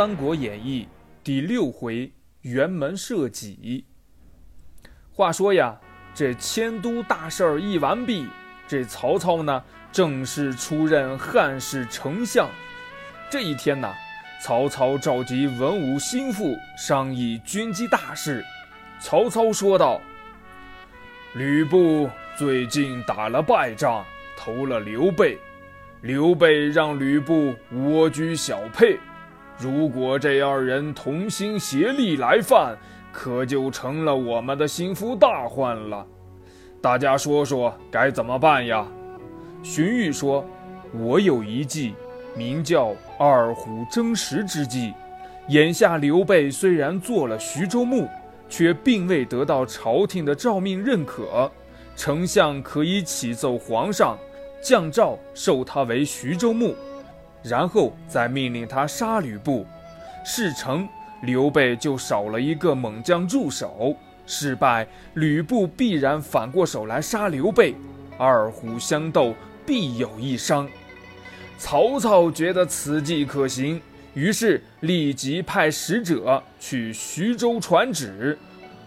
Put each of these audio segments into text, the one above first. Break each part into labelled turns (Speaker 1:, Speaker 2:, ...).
Speaker 1: 三国演义》第六回辕门射戟。话说呀，这迁都大事儿一完毕，这曹操呢正式出任汉室丞相。这一天呢，曹操召集文武心腹商议军机大事。曹操说道：“吕布最近打了败仗，投了刘备。刘备让吕布蜗居小沛。”如果这二人同心协力来犯，可就成了我们的心腹大患了。大家说说该怎么办呀？荀彧说：“我有一计，名叫二虎争食之计。眼下刘备虽然做了徐州牧，却并未得到朝廷的诏命认可。丞相可以启奏皇上，降诏授他为徐州牧。”然后再命令他杀吕布，事成，刘备就少了一个猛将助手；失败，吕布必然反过手来杀刘备，二虎相斗，必有一伤。曹操觉得此计可行，于是立即派使者去徐州传旨，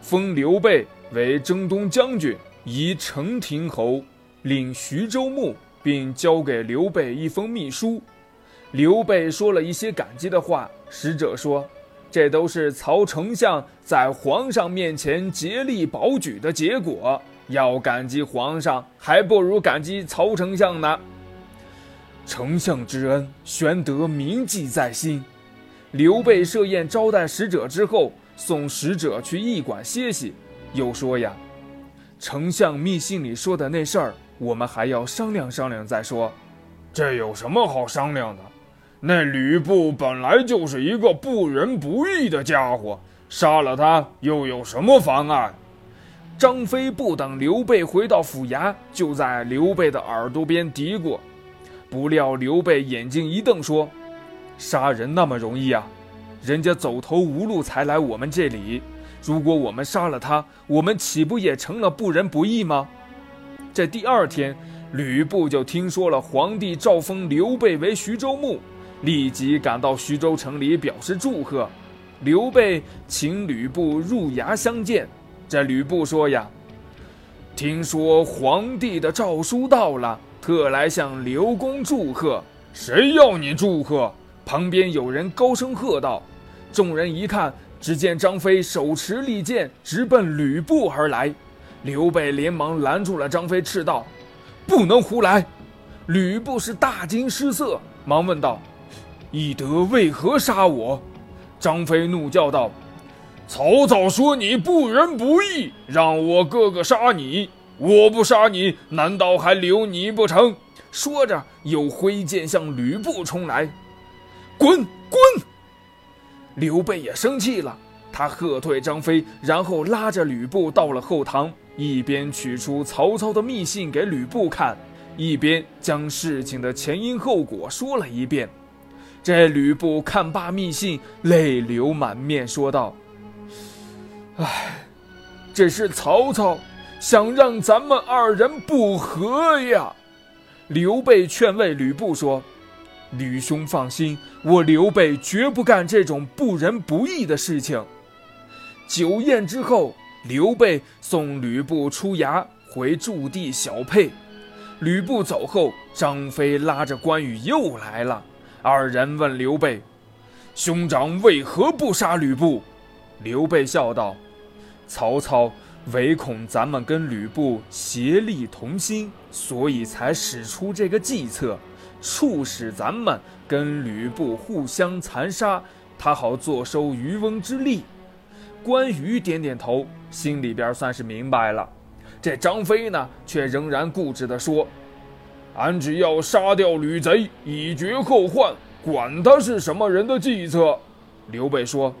Speaker 1: 封刘备为征东将军，移承亭侯，领徐州牧，并交给刘备一封密书。刘备说了一些感激的话，使者说：“这都是曹丞相在皇上面前竭力保举的结果。要感激皇上，还不如感激曹丞相呢。丞相之恩，玄德铭记在心。”刘备设宴招待使者之后，送使者去驿馆歇息，又说：“呀，丞相密信里说的那事儿，我们还要商量商量再说。
Speaker 2: 这有什么好商量的？”那吕布本来就是一个不仁不义的家伙，杀了他又有什么妨碍？
Speaker 1: 张飞不等刘备回到府衙，就在刘备的耳朵边嘀咕。不料刘备眼睛一瞪，说：“杀人那么容易啊？人家走投无路才来我们这里，如果我们杀了他，我们岂不也成了不仁不义吗？”这第二天，吕布就听说了皇帝诏封刘备为徐州牧。立即赶到徐州城里表示祝贺，刘备请吕布入衙相见。这吕布说呀：“听说皇帝的诏书到了，特来向刘公祝贺。
Speaker 2: 谁要你祝贺？”
Speaker 1: 旁边有人高声喝道。众人一看，只见张飞手持利剑直奔吕布而来。刘备连忙拦住了张飞，斥道：“不能胡来！”吕布是大惊失色，忙问道。翼德为何杀我？张飞怒叫道：“
Speaker 2: 曹操说你不仁不义，让我哥哥杀你。我不杀你，难道还留你不成？”
Speaker 1: 说着，又挥剑向吕布冲来。滚滚！刘备也生气了，他喝退张飞，然后拉着吕布到了后堂，一边取出曹操的密信给吕布看，一边将事情的前因后果说了一遍。这吕布看罢密信，泪流满面，说道：“唉，这是曹操想让咱们二人不和呀。”刘备劝慰吕布说：“吕兄放心，我刘备绝不干这种不仁不义的事情。”酒宴之后，刘备送吕布出衙回驻地小沛。吕布走后，张飞拉着关羽又来了。二人问刘备：“兄长为何不杀吕布？”刘备笑道：“曹操唯恐咱们跟吕布协力同心，所以才使出这个计策，促使咱们跟吕布互相残杀，他好坐收渔翁之利。”关羽点点头，心里边算是明白了。这张飞呢，却仍然固执地说。俺只要杀掉吕贼，以绝后患，管他是什么人的计策。刘备说：“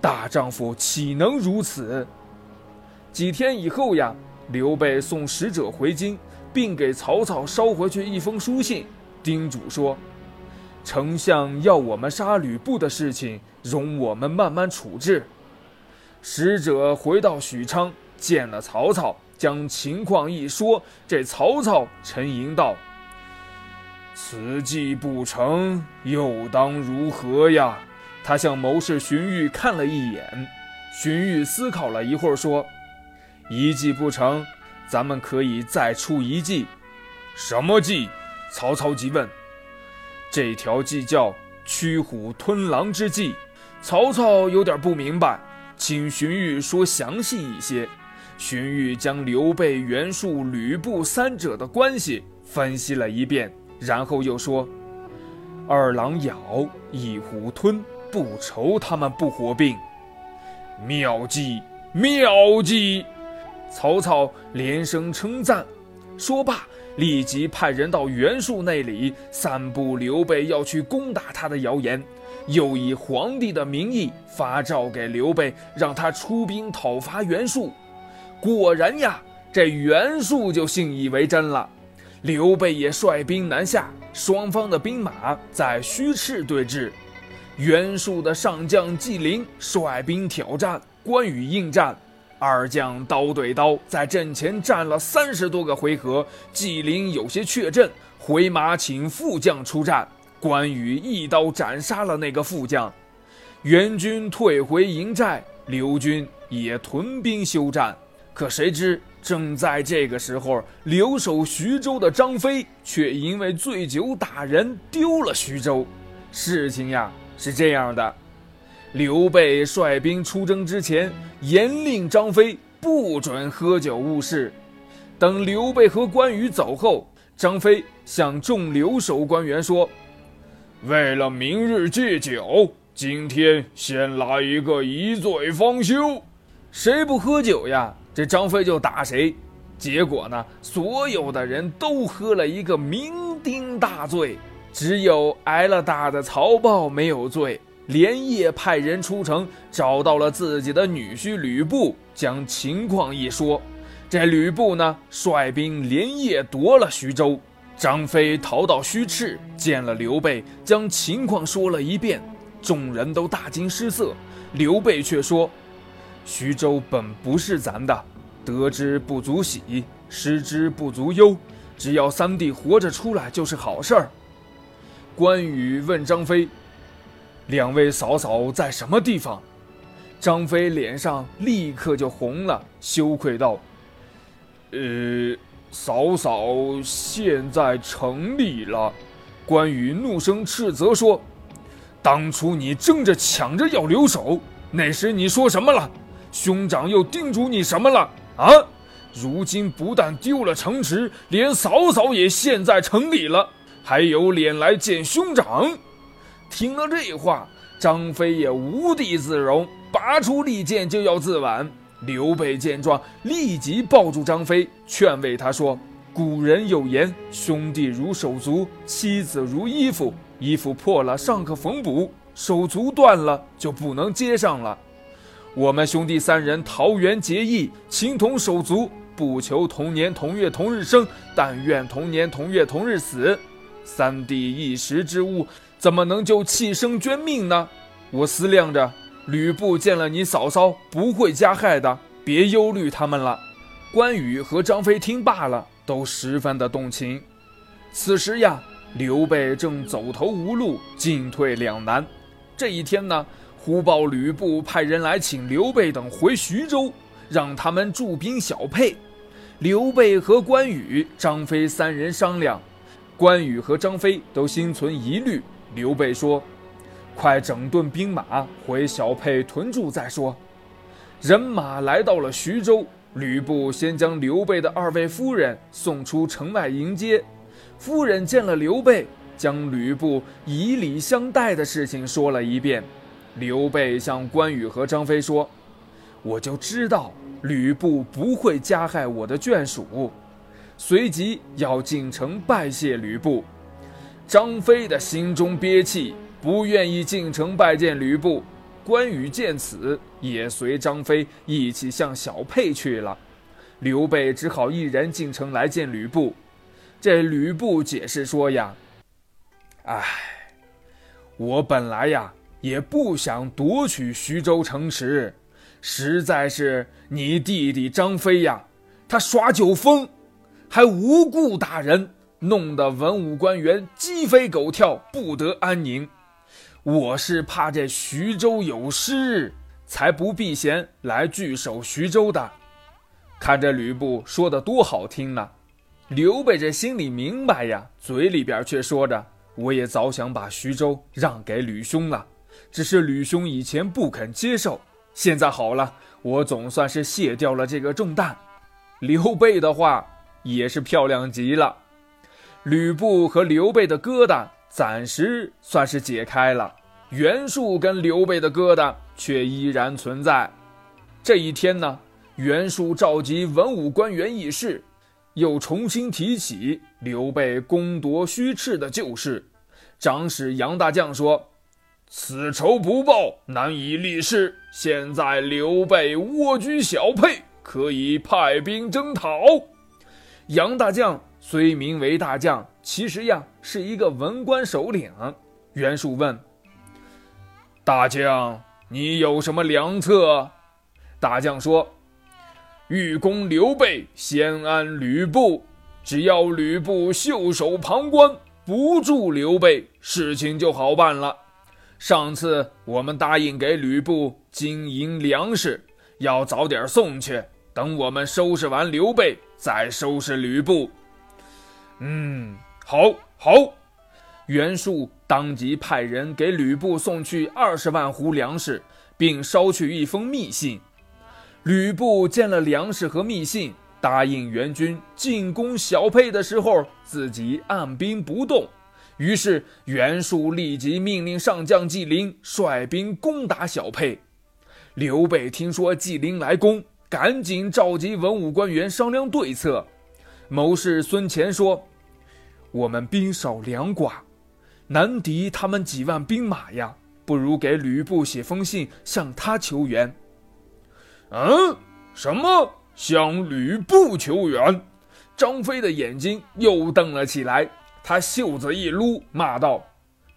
Speaker 1: 大丈夫岂能如此？”几天以后呀，刘备送使者回京，并给曹操捎回去一封书信，叮嘱说：“丞相要我们杀吕布的事情，容我们慢慢处置。”使者回到许昌，见了曹操。将情况一说，这曹操沉吟道：“此计不成，又当如何呀？他向谋士荀彧看了一眼，荀彧思考了一会儿，说：“一计不成，咱们可以再出一计。”“
Speaker 2: 什么计？”
Speaker 1: 曹操急问。“这条计叫驱虎吞狼之计。”曹操有点不明白，请荀彧说详细一些。荀彧将刘备、袁术、吕布三者的关系分析了一遍，然后又说：“二狼咬，一虎吞。”不愁他们不火并，
Speaker 2: 妙计妙计！
Speaker 1: 曹操连声称赞。说罢，立即派人到袁术那里散布刘备要去攻打他的谣言，又以皇帝的名义发诏给刘备，让他出兵讨伐袁术。果然呀，这袁术就信以为真了。刘备也率兵南下，双方的兵马在虚赤对峙。袁术的上将纪灵率兵挑战，关羽应战，二将刀对刀，在阵前战了三十多个回合。纪灵有些怯阵，回马请副将出战。关羽一刀斩杀了那个副将，袁军退回营寨，刘军也屯兵休战。可谁知，正在这个时候，留守徐州的张飞却因为醉酒打人，丢了徐州。事情呀。是这样的，刘备率兵出征之前，严令张飞不准喝酒误事。等刘备和关羽走后，张飞向众留守官员说：“
Speaker 2: 为了明日戒酒，今天先来一个一醉方休。
Speaker 1: 谁不喝酒呀？这张飞就打谁。结果呢，所有的人都喝了一个酩酊大醉。”只有挨了打的曹豹没有醉，连夜派人出城，找到了自己的女婿吕布，将情况一说。这吕布呢，率兵连夜夺了徐州。张飞逃到须赤，见了刘备，将情况说了一遍。众人都大惊失色。刘备却说：“徐州本不是咱的，得之不足喜，失之不足忧。只要三弟活着出来，就是好事儿。”关羽问张飞：“两位嫂嫂在什么地方？”张飞脸上立刻就红了，羞愧道：“
Speaker 2: 呃，嫂嫂现在城里了。”
Speaker 1: 关羽怒声斥责说：“当初你争着抢着要留守，那时你说什么了？兄长又叮嘱你什么了？啊？如今不但丢了城池，连嫂嫂也陷在城里了。”还有脸来见兄长？听了这话，张飞也无地自容，拔出利剑就要自刎。刘备见状，立即抱住张飞，劝慰他说：“古人有言，兄弟如手足，妻子如衣服。衣服破了尚可缝补，手足断了就不能接上了。我们兄弟三人桃园结义，情同手足，不求同年同月同日生，但愿同年同月同日死。”三弟一时之误，怎么能就弃生捐命呢？我思量着，吕布见了你嫂嫂，不会加害的，别忧虑他们了。关羽和张飞听罢了，都十分的动情。此时呀，刘备正走投无路，进退两难。这一天呢，忽报吕布派人来请刘备等回徐州，让他们驻兵小沛。刘备和关羽、张飞三人商量。关羽和张飞都心存疑虑。刘备说：“快整顿兵马，回小沛屯驻再说。”人马来到了徐州，吕布先将刘备的二位夫人送出城外迎接。夫人见了刘备，将吕布以礼相待的事情说了一遍。刘备向关羽和张飞说：“我就知道吕布不会加害我的眷属。”随即要进城拜谢吕布，张飞的心中憋气，不愿意进城拜见吕布。关羽见此，也随张飞一起向小沛去了。刘备只好一人进城来见吕布。这吕布解释说呀：“哎，我本来呀也不想夺取徐州城池，实在是你弟弟张飞呀，他耍酒疯。”还无故打人，弄得文武官员鸡飞狗跳，不得安宁。我是怕这徐州有失，才不避嫌来拒守徐州的。看这吕布说的多好听呢！刘备这心里明白呀，嘴里边却说着：“我也早想把徐州让给吕兄了，只是吕兄以前不肯接受。现在好了，我总算是卸掉了这个重担。”刘备的话也是漂亮极了，吕布和刘备的疙瘩。暂时算是解开了，袁术跟刘备的疙瘩却依然存在。这一天呢，袁术召集文武官员议事，又重新提起刘备攻夺须赤的旧事。长史杨大将说：“此仇不报，难以立誓。现在刘备蜗居小沛，可以派兵征讨。”杨大将虽名为大将。其实呀，是一个文官首领。袁术问：“大将，你有什么良策？”大将说：“欲攻刘备，先安吕布。只要吕布袖手旁观，不助刘备，事情就好办了。上次我们答应给吕布金银粮食，要早点送去。等我们收拾完刘备，再收拾吕布。”嗯。好好，袁术当即派人给吕布送去二十万斛粮食，并捎去一封密信。吕布见了粮食和密信，答应援军进攻小沛的时候，自己按兵不动。于是袁术立即命令上将纪灵率兵攻打小沛。刘备听说纪灵来攻，赶紧召集文武官员商量对策。谋士孙乾说。我们兵少粮寡，难敌他们几万兵马呀！不如给吕布写封信，向他求援。
Speaker 2: 嗯？什么？向吕布求援？
Speaker 1: 张飞的眼睛又瞪了起来，他袖子一撸，骂道：“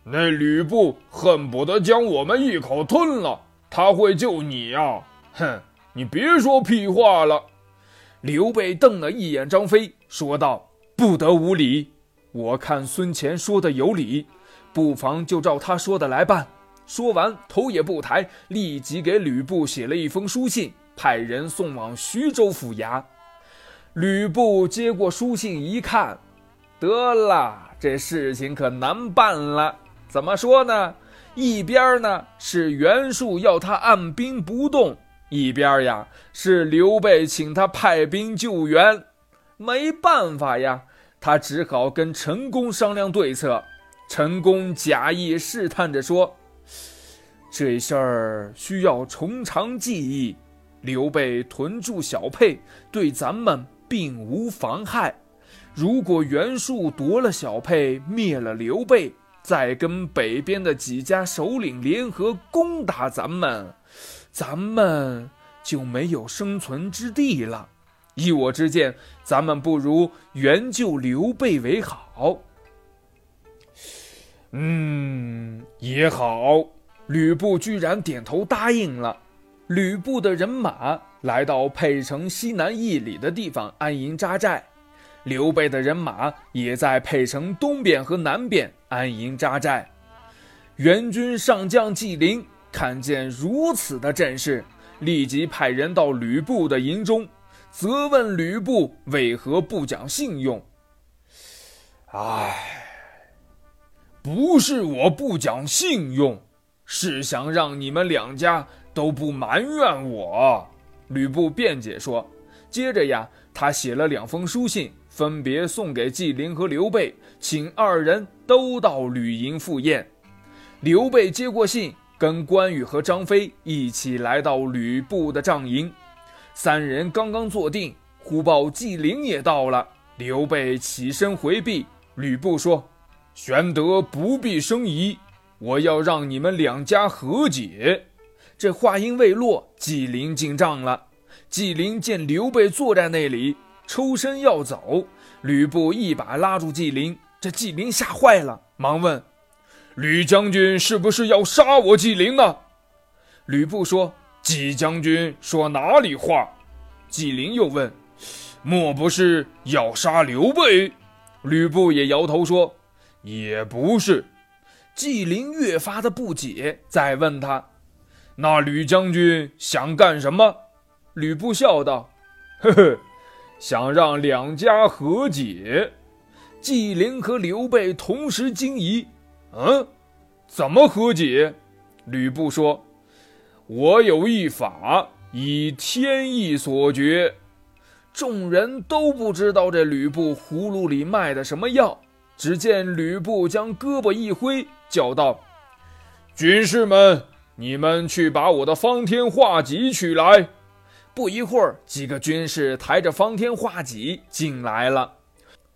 Speaker 2: 那吕布恨不得将我们一口吞了，他会救你呀？哼！你别说屁话了！”
Speaker 1: 刘备瞪了一眼张飞，说道：“不得无礼。”我看孙乾说的有理，不妨就照他说的来办。说完，头也不抬，立即给吕布写了一封书信，派人送往徐州府衙。吕布接过书信一看，得了，这事情可难办了。怎么说呢？一边呢是袁术要他按兵不动，一边呀是刘备请他派兵救援，没办法呀。他只好跟陈宫商量对策。陈宫假意试探着说：“这事儿需要从长计议。刘备屯驻小沛，对咱们并无妨害。如果袁术夺了小沛，灭了刘备，再跟北边的几家首领联合攻打咱们，咱们就没有生存之地了。”依我之见，咱们不如援救刘备为好。
Speaker 2: 嗯，也好。
Speaker 1: 吕布居然点头答应了。吕布的人马来到沛城西南一里的地方安营扎寨，刘备的人马也在沛城东边和南边安营扎寨。援军上将纪灵看见如此的阵势，立即派人到吕布的营中。责问吕布为何不讲信用？
Speaker 2: 唉，不是我不讲信用，是想让你们两家都不埋怨我。
Speaker 1: 吕布辩解说。接着呀，他写了两封书信，分别送给纪灵和刘备，请二人都到吕营赴宴。刘备接过信，跟关羽和张飞一起来到吕布的帐营。三人刚刚坐定，忽报纪灵也到了。刘备起身回避，吕布说：“玄德不必生疑，我要让你们两家和解。”这话音未落，纪灵进帐了。纪灵见刘备坐在那里，抽身要走，吕布一把拉住纪灵。这纪灵吓坏了，忙问：“
Speaker 2: 吕将军是不是要杀我纪灵呢？”
Speaker 1: 吕布说。
Speaker 2: 纪将军说哪里话？
Speaker 1: 纪灵又问：“
Speaker 2: 莫不是要杀刘备？”
Speaker 1: 吕布也摇头说：“
Speaker 2: 也不是。”
Speaker 1: 纪灵越发的不解，再问他：“
Speaker 2: 那吕将军想干什么？”
Speaker 1: 吕布笑道：“
Speaker 2: 呵呵，想让两家和解。”
Speaker 1: 纪灵和刘备同时惊疑：“
Speaker 2: 嗯，怎么和解？”
Speaker 1: 吕布说：“
Speaker 2: 我有一法，以天意所决。”
Speaker 1: 众人都不知道这吕布葫芦里卖的什么药。只见吕布将胳膊一挥，叫道：“
Speaker 2: 军士们，你们去把我的方天画戟取来。”
Speaker 1: 不一会儿，几个军士抬着方天画戟进来了。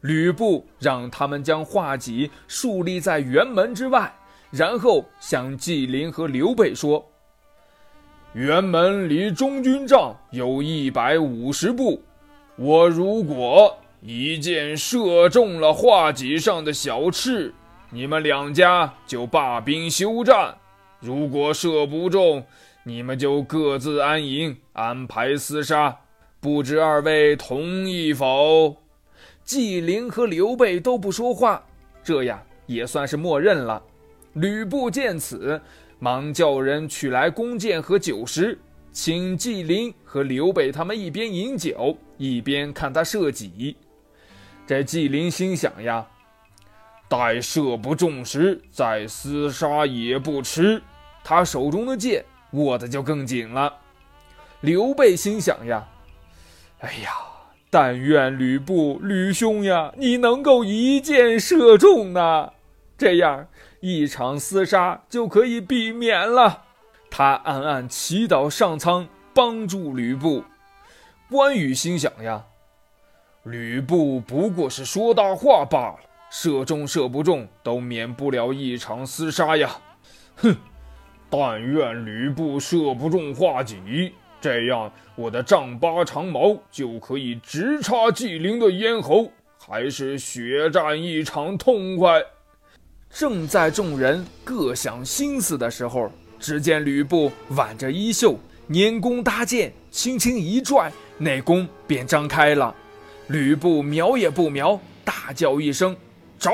Speaker 1: 吕布让他们将画戟竖立在辕门之外，然后向纪灵和刘备说：“
Speaker 2: 辕门离中军帐有一百五十步，我如果……”一箭射中了画戟上的小翅，你们两家就罢兵休战；如果射不中，你们就各自安营，安排厮杀。不知二位同意否？
Speaker 1: 纪灵和刘备都不说话，这样也算是默认了。吕布见此，忙叫人取来弓箭和酒食，请纪灵和刘备他们一边饮酒，一边看他射戟。这纪灵心想呀，
Speaker 2: 待射不中时再厮杀也不迟。
Speaker 1: 他手中的剑握的就更紧了。刘备心想呀，哎呀，但愿吕布吕兄呀，你能够一箭射中呢，这样一场厮杀就可以避免了。他暗暗祈祷上苍帮助吕布。关羽心想呀。
Speaker 2: 吕布不过是说大话罢了，射中射不中都免不了一场厮杀呀！哼，但愿吕布射不中画戟，这样我的丈八长矛就可以直插纪灵的咽喉，还是血战一场痛快。
Speaker 1: 正在众人各想心思的时候，只见吕布挽着衣袖，拈弓搭箭，轻轻一拽，内弓便张开了。吕布瞄也不瞄，大叫一声：“走！”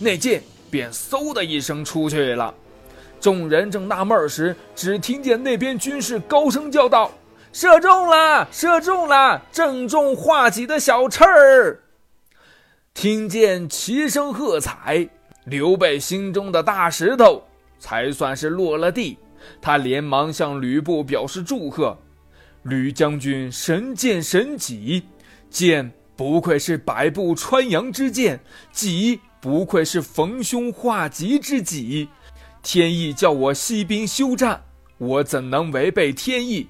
Speaker 1: 那箭便嗖的一声出去了。众人正纳闷时，只听见那边军士高声叫道：“射中了！射中了！正中画戟的小刺儿！”听见齐声喝彩，刘备心中的大石头才算是落了地。他连忙向吕布表示祝贺：“吕将军神箭神戟！”箭不愧是百步穿杨之箭，戟不愧是逢凶化吉之戟。天意叫我息兵休战，我怎能违背天意？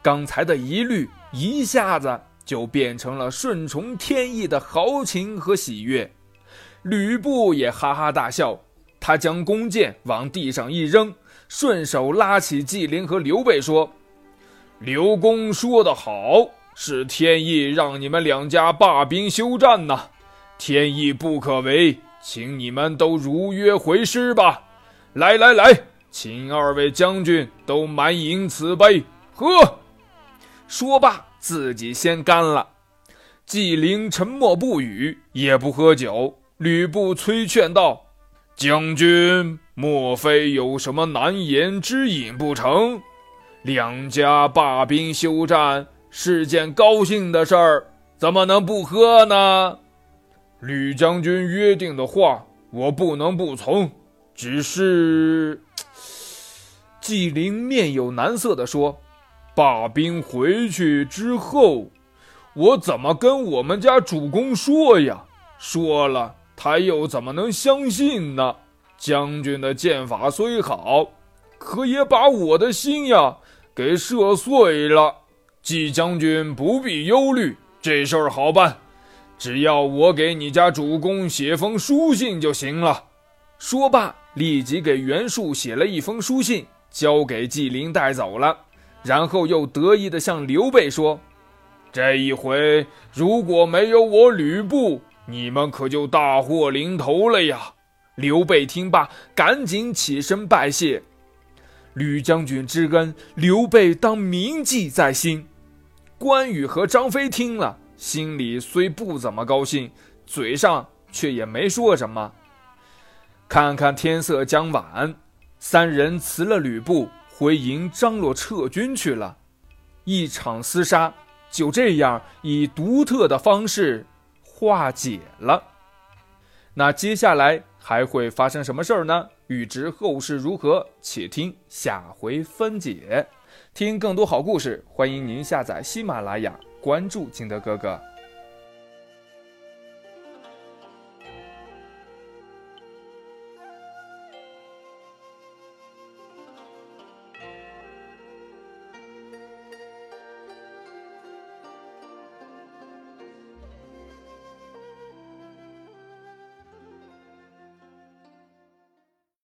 Speaker 1: 刚才的疑虑一下子就变成了顺从天意的豪情和喜悦。吕布也哈哈大笑，他将弓箭往地上一扔，顺手拉起纪灵和刘备说：“
Speaker 2: 刘公说得好。”是天意让你们两家罢兵休战呐，天意不可违，请你们都如约回师吧。来来来，请二位将军都满饮此杯，喝。
Speaker 1: 说罢，自己先干了。纪灵沉默不语，也不喝酒。吕布催劝道：“
Speaker 2: 将军，莫非有什么难言之隐不成？两家罢兵休战。”是件高兴的事儿，怎么能不喝呢？吕将军约定的话，我不能不从。只是，
Speaker 1: 纪灵面有难色地说：“
Speaker 2: 罢兵回去之后，我怎么跟我们家主公说呀？说了，他又怎么能相信呢？将军的剑法虽好，可也把我的心呀给射碎了。”季将军不必忧虑，这事儿好办，只要我给你家主公写封书信就行了。
Speaker 1: 说罢，立即给袁术写了一封书信，交给纪灵带走了。然后又得意地向刘备说：“
Speaker 2: 这一回如果没有我吕布，你们可就大祸临头了呀！”
Speaker 1: 刘备听罢，赶紧起身拜谢：“吕将军之恩，刘备当铭记在心。”关羽和张飞听了，心里虽不怎么高兴，嘴上却也没说什么。看看天色将晚，三人辞了吕布，回营张罗撤军去了。一场厮杀就这样以独特的方式化解了。那接下来还会发生什么事儿呢？欲知后事如何，且听下回分解。听更多好故事，欢迎您下载喜马拉雅，关注金德哥哥。